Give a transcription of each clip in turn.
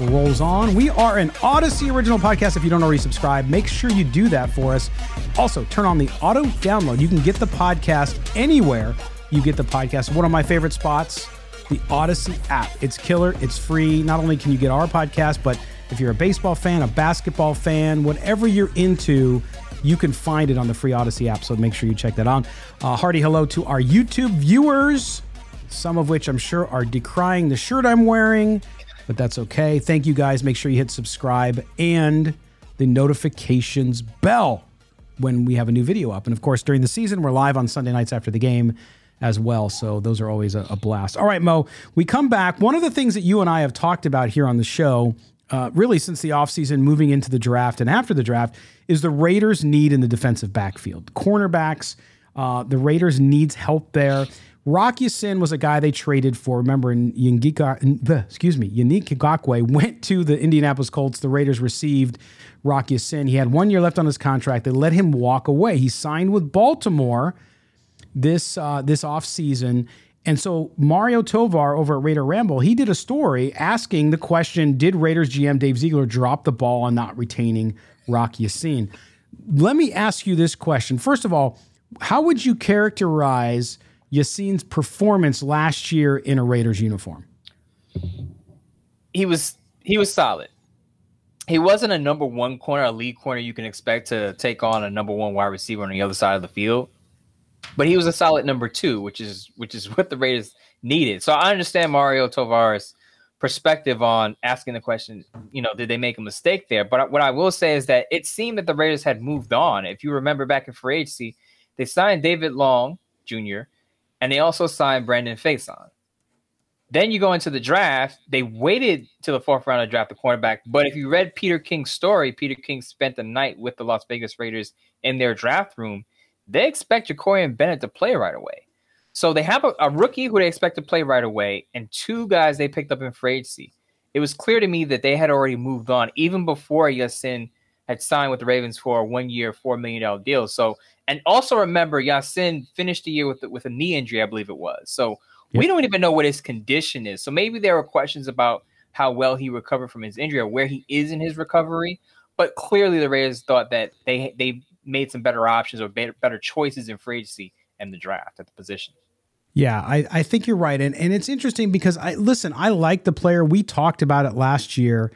rolls on. We are an Audacy original podcast. If you don't already subscribe, make sure you do that for us. Also, turn on the auto download. You can get the podcast anywhere you get the podcast. One of my favorite spots, the Audacy app. It's killer, it's free. Not only can you get our podcast, but if you're a baseball fan, a basketball fan, whatever you're into, you can find it on the free Audacy app. So make sure you check that out. Uh, hearty hello to our YouTube viewers some of which I'm sure are decrying the shirt I'm wearing, but that's okay. Thank you guys. Make sure you hit subscribe and the notifications bell when we have a new video up. And of course, during the season, we're live on Sunday nights after the game as well. So those are always a, a blast. All right, Moe, we come back. One of the things that you and I have talked about here on the show, uh, really since the offseason, moving into the draft and after the draft, is the Raiders' need in the defensive backfield. Cornerbacks, uh, the Raiders needs help there. Rock Ya-Sin was a guy they traded for. Remember, in Yingika, excuse me, Yannick Ngakoue went to the Indianapolis Colts. The Raiders received Rock Ya-Sin. He had one year left on his contract. They let him walk away. He signed with Baltimore this uh, this offseason. And so Mario Tovar over at Raider Ramble, he did a story asking the question, did Raiders GM Dave Ziegler drop the ball on not retaining Rocky Ya-Sin? Let me ask you this question. First of all, how would you characterize – Ya-Sin's performance last year in a Raiders uniform? He was he was solid. He wasn't a number one corner, a lead corner you can expect to take on a number one wide receiver on the other side of the field. But he was a solid number two, which is which is what the Raiders needed. So I understand Mario Tovar's perspective on asking the question, you know, did they make a mistake there? But what I will say is that it seemed that the Raiders had moved on. If you remember back in free agency, they signed David Long Jr and they also signed Brandon Facyson. Then you go into the draft. They waited till the fourth round to draft the cornerback. But if you read Peter King's story, Peter King spent the night with the Las Vegas Raiders in their draft room. They expect Jakorian Bennett to play right away. So they have a, a, rookie who they expect to play right away, and two guys they picked up in free agency. It was clear to me that they had already moved on even before Ya-Sin had signed with the Ravens for a one year, $4 million deal. So and also remember, Ya-Sin finished the year with with a knee injury, I believe it was. So we don't even know what his condition is. So maybe there are questions about how well he recovered from his injury or where he is in his recovery. But clearly, the Raiders thought that they they made some better options or better, better choices in free agency and the draft at the position. Yeah, I, I think you're right. And and it's interesting because I listen, I like the player. We talked about it last year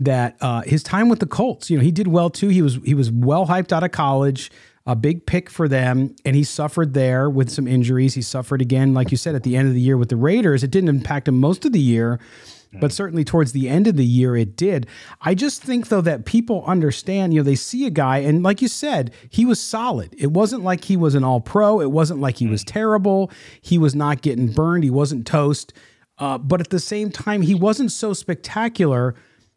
that uh, his time with the Colts, you know, he did well too. He was he was well hyped out of college a big pick for them, and he suffered there with some injuries. He suffered again, like you said, at the end of the year with the Raiders. It didn't impact him most of the year, but certainly towards the end of the year, it did. I just think, though, that people understand, you know, they see a guy, and like you said, he was solid. It wasn't like he was an all pro, it wasn't like he was terrible. He was not getting burned, he wasn't toast. Uh, but at the same time, he wasn't so spectacular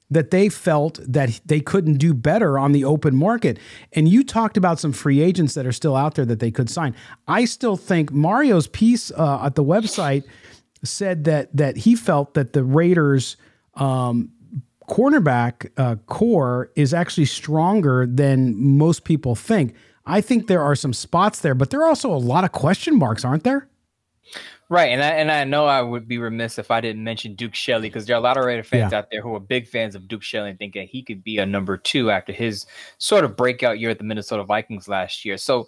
that they felt that they couldn't do better on the open market. And you talked about some free agents that are still out there that they could sign. I still think Mario's piece uh, at the website said that that he felt that the Raiders um, cornerback uh, core is actually stronger than most people think. I think there are some spots there, but there are also a lot of question marks, aren't there? Right, and I and I know I would be remiss if I didn't mention Duke Shelley because there are a lot of Raider fans yeah. out there who are big fans of Duke Shelley and think that he could be a number two after his sort of breakout year at the Minnesota Vikings last year. So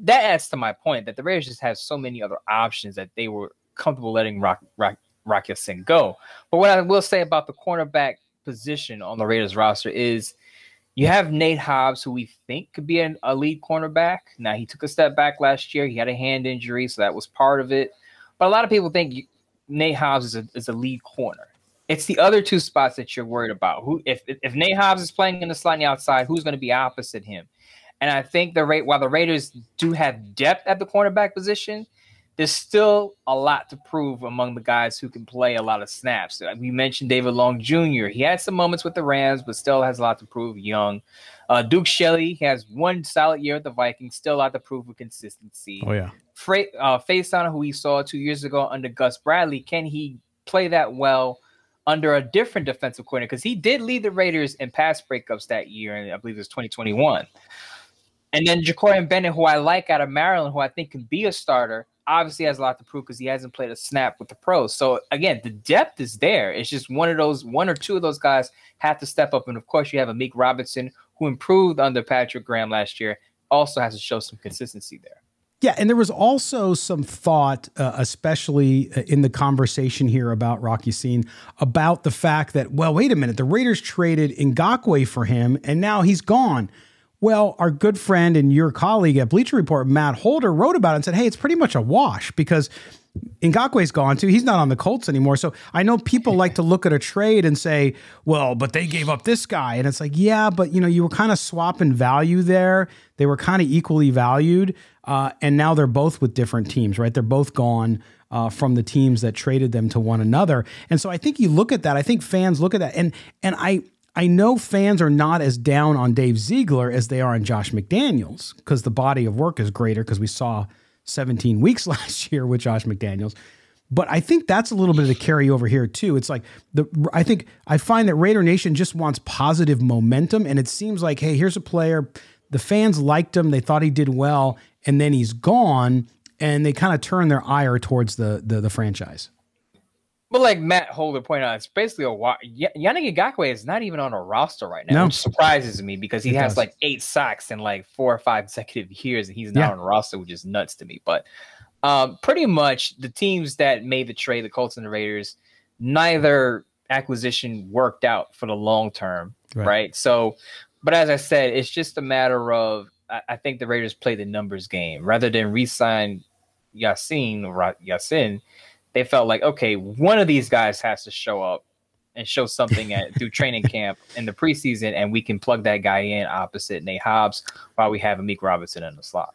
that adds to my point that the Raiders just have so many other options that they were comfortable letting Rock Rock Rock Ya-Sin go. But what I will say about the cornerback position on the Raiders roster is you have Nate Hobbs, who we think could be an elite cornerback. Now he took a step back last year. He had a hand injury, so that was part of it. But a lot of people think you, Nate Hobbs is a, is a lead corner. It's the other two spots that you're worried about. Who, if if Nate Hobbs is playing in the slightly outside, who's going to be opposite him? And I think the rate while the Raiders do have depth at the cornerback position, there's still a lot to prove among the guys who can play a lot of snaps. We mentioned David Long Jr. He had some moments with the Rams, but still has a lot to prove. Young, uh, Duke Shelley has one solid year at the Vikings, still a lot to prove with consistency. Oh yeah, Fra- uh, Facyson, who we saw two years ago under Gus Bradley, can he play that well? Under a different defensive coordinator, because he did lead the Raiders in pass breakups that year, and I believe it was 2021. And then Jakorian Bennett, who I like out of Maryland, who I think can be a starter, obviously has a lot to prove because he hasn't played a snap with the pros. So again, the depth is there. It's just one of those, one or two of those guys have to step up. And of course, you have Amik Robertson who improved under Patrick Graham last year, also has to show some consistency there. Yeah, and there was also some thought, uh, especially uh, in the conversation here about Rocky Ya-Sin, about the fact that, well, wait a minute, the Raiders traded Ngakoue for him, and now he's gone. Well, our good friend and your colleague at Bleacher Report, Matt Holder, wrote about it and said, hey, it's pretty much a wash because Ngakoue's gone too. He's not on the Colts anymore. So I know people like to look at a trade and say, well, but they gave up this guy. And it's like, yeah, but you know, you were kind of swapping value there. They were kind of equally valued. Uh, and now they're both with different teams, right? They're both gone. Uh, from the teams that traded them to one another, and so I think you look at that. I think fans look at that, and and I I know fans are not as down on Dave Ziegler as they are on Josh McDaniels because the body of work is greater because we saw 17 weeks last year with Josh McDaniels. But I think that's a little bit of the carryover here too. It's like the I think I find that Raider Nation just wants positive momentum, and it seems like, hey, here's a player. The fans liked him, they thought he did well, and then he's gone, and they kind of turn their ire towards the the, the franchise. But like Matt Holder pointed out, it's basically a y- Yannick Ngakoue is not even on a roster right now, no. which surprises me because he it has does. like eight sacks in like four or five consecutive years, and he's not yeah. on a roster, which is nuts to me. But um, pretty much the teams that made the trade, the Colts and the Raiders, neither acquisition worked out for the long term, right? right? So, but as I said, it's just a matter of I, I think the Raiders play the numbers game rather than re-sign Ya-Sin or Ya-Sin they felt like okay, one of these guys has to show up and show something at through training camp in the preseason, and we can plug that guy in opposite Nate Hobbs while we have Amik Robertson in the slot.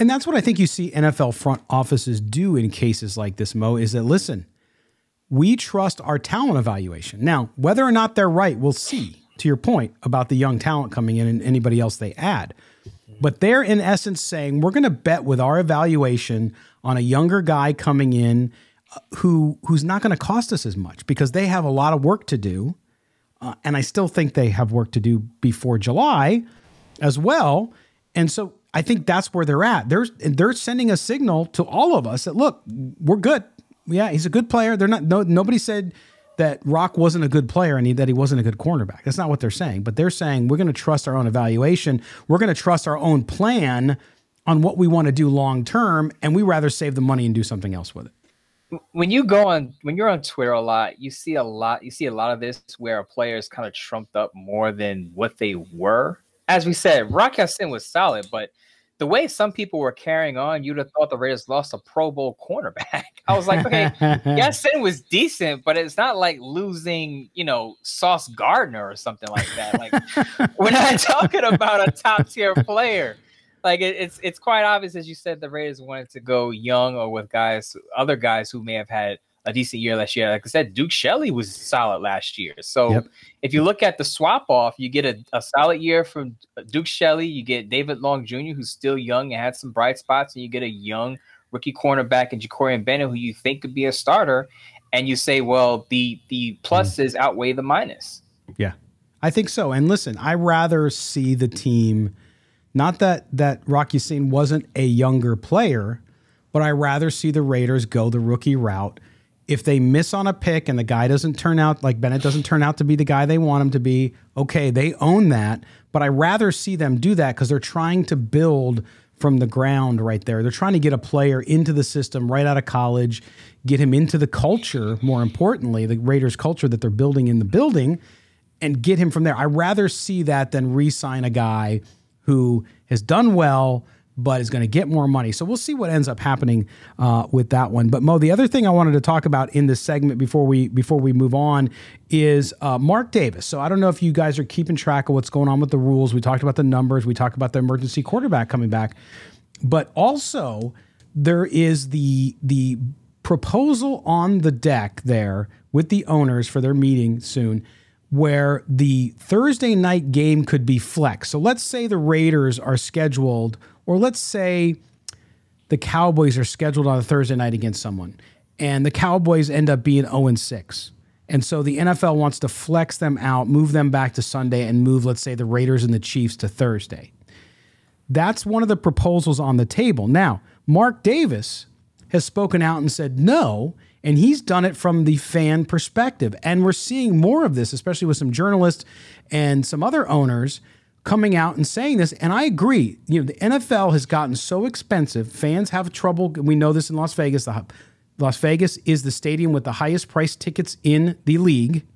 And that's what I think you see NFL front offices do in cases like this, Moe, is that listen, we trust our talent evaluation. Now, whether or not they're right, we'll see, to your point about the young talent coming in and anybody else they add. But they're in essence saying we're going to bet with our evaluation on a younger guy coming in uh, who who's not going to cost us as much because they have a lot of work to do. Uh, and I still think they have work to do before July as well. And so I think that's where they're at. They're they're sending a signal to all of us that look, we're good. Yeah, he's a good player. They're not. No, nobody said that Rock wasn't a good player and he, that he wasn't a good cornerback. That's not what they're saying. But they're saying we're going to trust our own evaluation. We're going to trust our own plan on what we want to do long term, and we rather save the money and do something else with it. When you go on, when you're on Twitter a lot, you see a lot. You see a lot of this where a player is kind of trumped up more than what they were as we said, Rock Ya-Sin was solid, but the way some people were carrying on, you'd have thought the Raiders lost a Pro Bowl cornerback. I was like, okay, Ya-Sin was decent, but it's not like losing, you know, Sauce Gardner or something like that. Like, we're not talking about a top tier player. like it, it's it's quite obvious, as you said, the Raiders wanted to go young or with guys, other guys who may have had a decent year last year. Like I said, Duke Shelley was solid last year. So Yep. if you look at the swap off, you get a, a solid year from Duke Shelley. You get David Long Jr., who's still young and had some bright spots, and you get a young rookie cornerback in Jakorian Bennett, who you think could be a starter. And you say, well, the the pluses outweigh the minus. Yeah, I think so. And listen, I rather see the team. Not that that Rocky Sin wasn't a younger player, but I rather see the Raiders go the rookie route. If they miss on a pick and the guy doesn't turn out like Bennett doesn't turn out to be the guy they want him to be, okay, they own that. But I rather see them do that because they're trying to build from the ground right there. They're trying to get a player into the system right out of college, get him into the culture, more importantly, the Raiders culture that they're building in the building and get him from there. I rather see that than re-sign a guy who has done well but is going to get more money. So we'll see what ends up happening uh, with that one. But Moe, the other thing I wanted to talk about in this segment before we before we move on is uh, Mark Davis. So I don't know if you guys are keeping track of what's going on with the rules. We talked about the numbers. We talked about the emergency quarterback coming back, but also there is the the proposal on the deck there with the owners for their meeting soon where the Thursday night game could be flexed. So let's say the Raiders are scheduled, or let's say the Cowboys are scheduled on a Thursday night against someone, and the Cowboys end up being 0 6. And so the NFL wants to flex them out, move them back to Sunday, and move, let's say, the Raiders and the Chiefs to Thursday. That's one of the proposals on the table. Now, Mark Davis has spoken out and said no, and he's done it from the fan perspective. And we're seeing more of this, especially with some journalists and some other owners coming out and saying this. And I agree. You know, the NFL has gotten so expensive. Fans have trouble. We know this in Las Vegas. The, Las Vegas is the stadium with the highest price tickets in the league.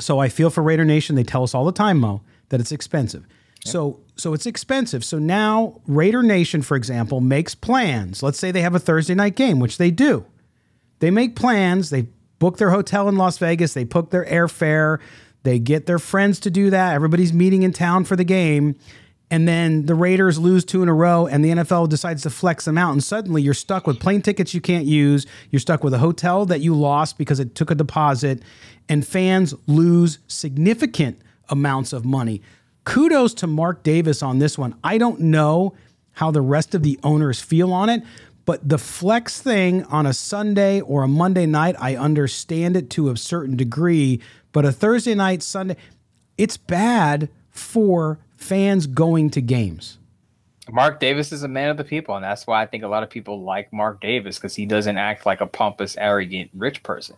So I feel for Raider Nation. They tell us all the time, Moe, that it's expensive. So so it's expensive. So now Raider Nation, for example, makes plans. Let's say they have a Thursday night game, which they do. They make plans. They book their hotel in Las Vegas. They book their airfare. They get their friends to do that. Everybody's meeting in town for the game. And then the Raiders lose two in a row, and the NFL decides to flex them out. And suddenly you're stuck with plane tickets you can't use. You're stuck with a hotel that you lost because it took a deposit. And fans lose significant amounts of money. Kudos to Mark Davis on this one. I don't know how the rest of the owners feel on it, but the flex thing on a Sunday or a Monday night, I understand it to a certain degree. But a Thursday night, Sunday, it's bad for fans going to games. Mark Davis is a man of the people, and that's why I think a lot of people like Mark Davis because he doesn't act like a pompous, arrogant, rich person.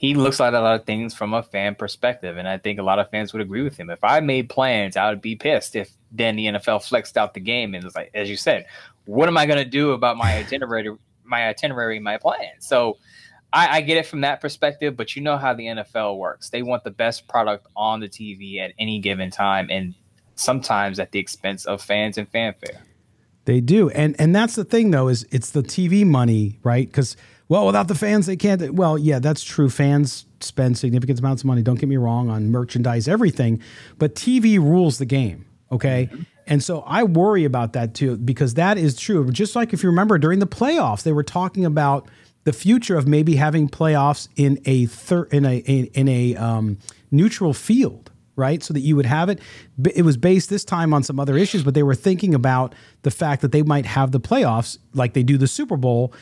He looks at a lot of things from a fan perspective, and I think a lot of fans would agree with him. If I made plans, I would be pissed if then the NFL flexed out the game and was like, as you said, what am I going to do about my itinerary, my itinerary, my plan? So I, I get it from that perspective, but you know how the NFL works. They want the best product on the TV at any given time, and sometimes at the expense of fans and fanfare. They do, and and that's the thing though is it's the TV money, right? Because well, without the fans, they can't. Well, yeah, that's true. Fans spend significant amounts of money. Don't get me wrong on merchandise, everything, but TV rules the game. Okay. Mm-hmm. And so I worry about that too, because that is true. Just like if you remember during the playoffs, they were talking about the future of maybe having playoffs in a thir- in a in a um, neutral field, right? So that you would have it. It was based this time on some other issues, but they were thinking about the fact that they might have the playoffs like they do the Super Bowl.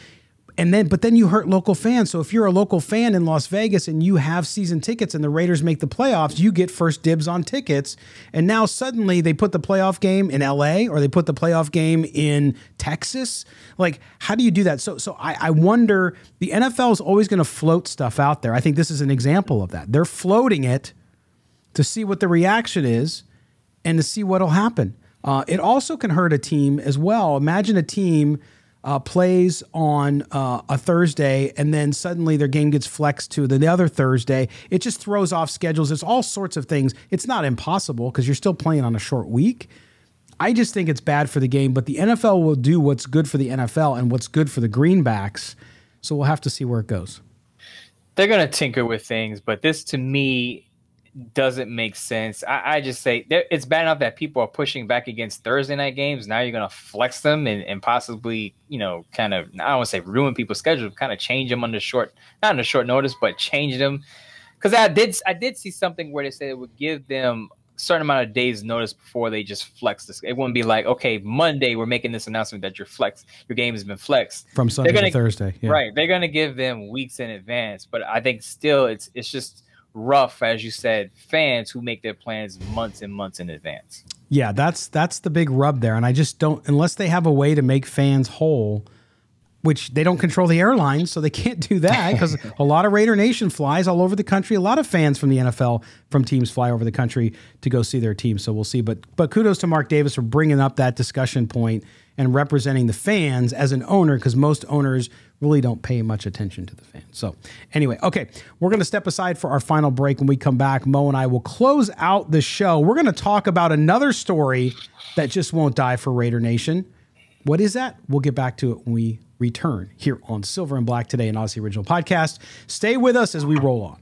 And then, but then you hurt local fans. So if you're a local fan in Las Vegas and you have season tickets and the Raiders make the playoffs, you get first dibs on tickets. And now suddenly they put the playoff game in LA or they put the playoff game in Texas. Like, how do you do that? So, so I, I wonder. The NFL is always going to float stuff out there. I think this is an example of that. They're floating it to see what the reaction is and to see what'll happen. Uh, it also can hurt a team as well. Imagine a team uh, plays on uh, a Thursday and then suddenly their game gets flexed to the other Thursday. It just throws off schedules. There's all sorts of things. It's not impossible because you're still playing on a short week. I just think it's bad for the game, but the NFL will do what's good for the NFL and what's good for the greenbacks. So we'll have to see where it goes. They're going to tinker with things, but this to me doesn't make sense. I, I just say it's bad enough that people are pushing back against Thursday night games. Now you're going to flex them and, and possibly, you know, kind of, I don't want to say ruin people's schedule, kind of change them under short, not under short notice, but change them. Because I did, I did see something where they said it would give them a certain amount of days notice before they just flex this. It wouldn't be like, okay, Monday we're making this announcement that your flex, your game has been flexed from Sunday gonna, to Thursday. Yeah. Right. They're going to give them weeks in advance, but I think still it's, it's just, rough, as you said, fans who make their plans months and months in advance. Yeah, that's that's the big rub there, and I just don't unless they have a way to make fans whole, which they don't control the airlines, so they can't do that because a lot of Raider Nation flies all over the country. A lot of fans from the NFL from teams fly over the country to go see their team. So we'll see. But but kudos to Mark Davis for bringing up that discussion point and representing the fans as an owner because most owners really don't pay much attention to the fans. So, anyway, okay, we're going to step aside for our final break. When we come back, Moe and I will close out the show. We're going to talk about another story that just won't die for Raider Nation. What is that? We'll get back to it when we return here on Silver and Black today, an Audacy Original Podcast. Stay with us as we roll on.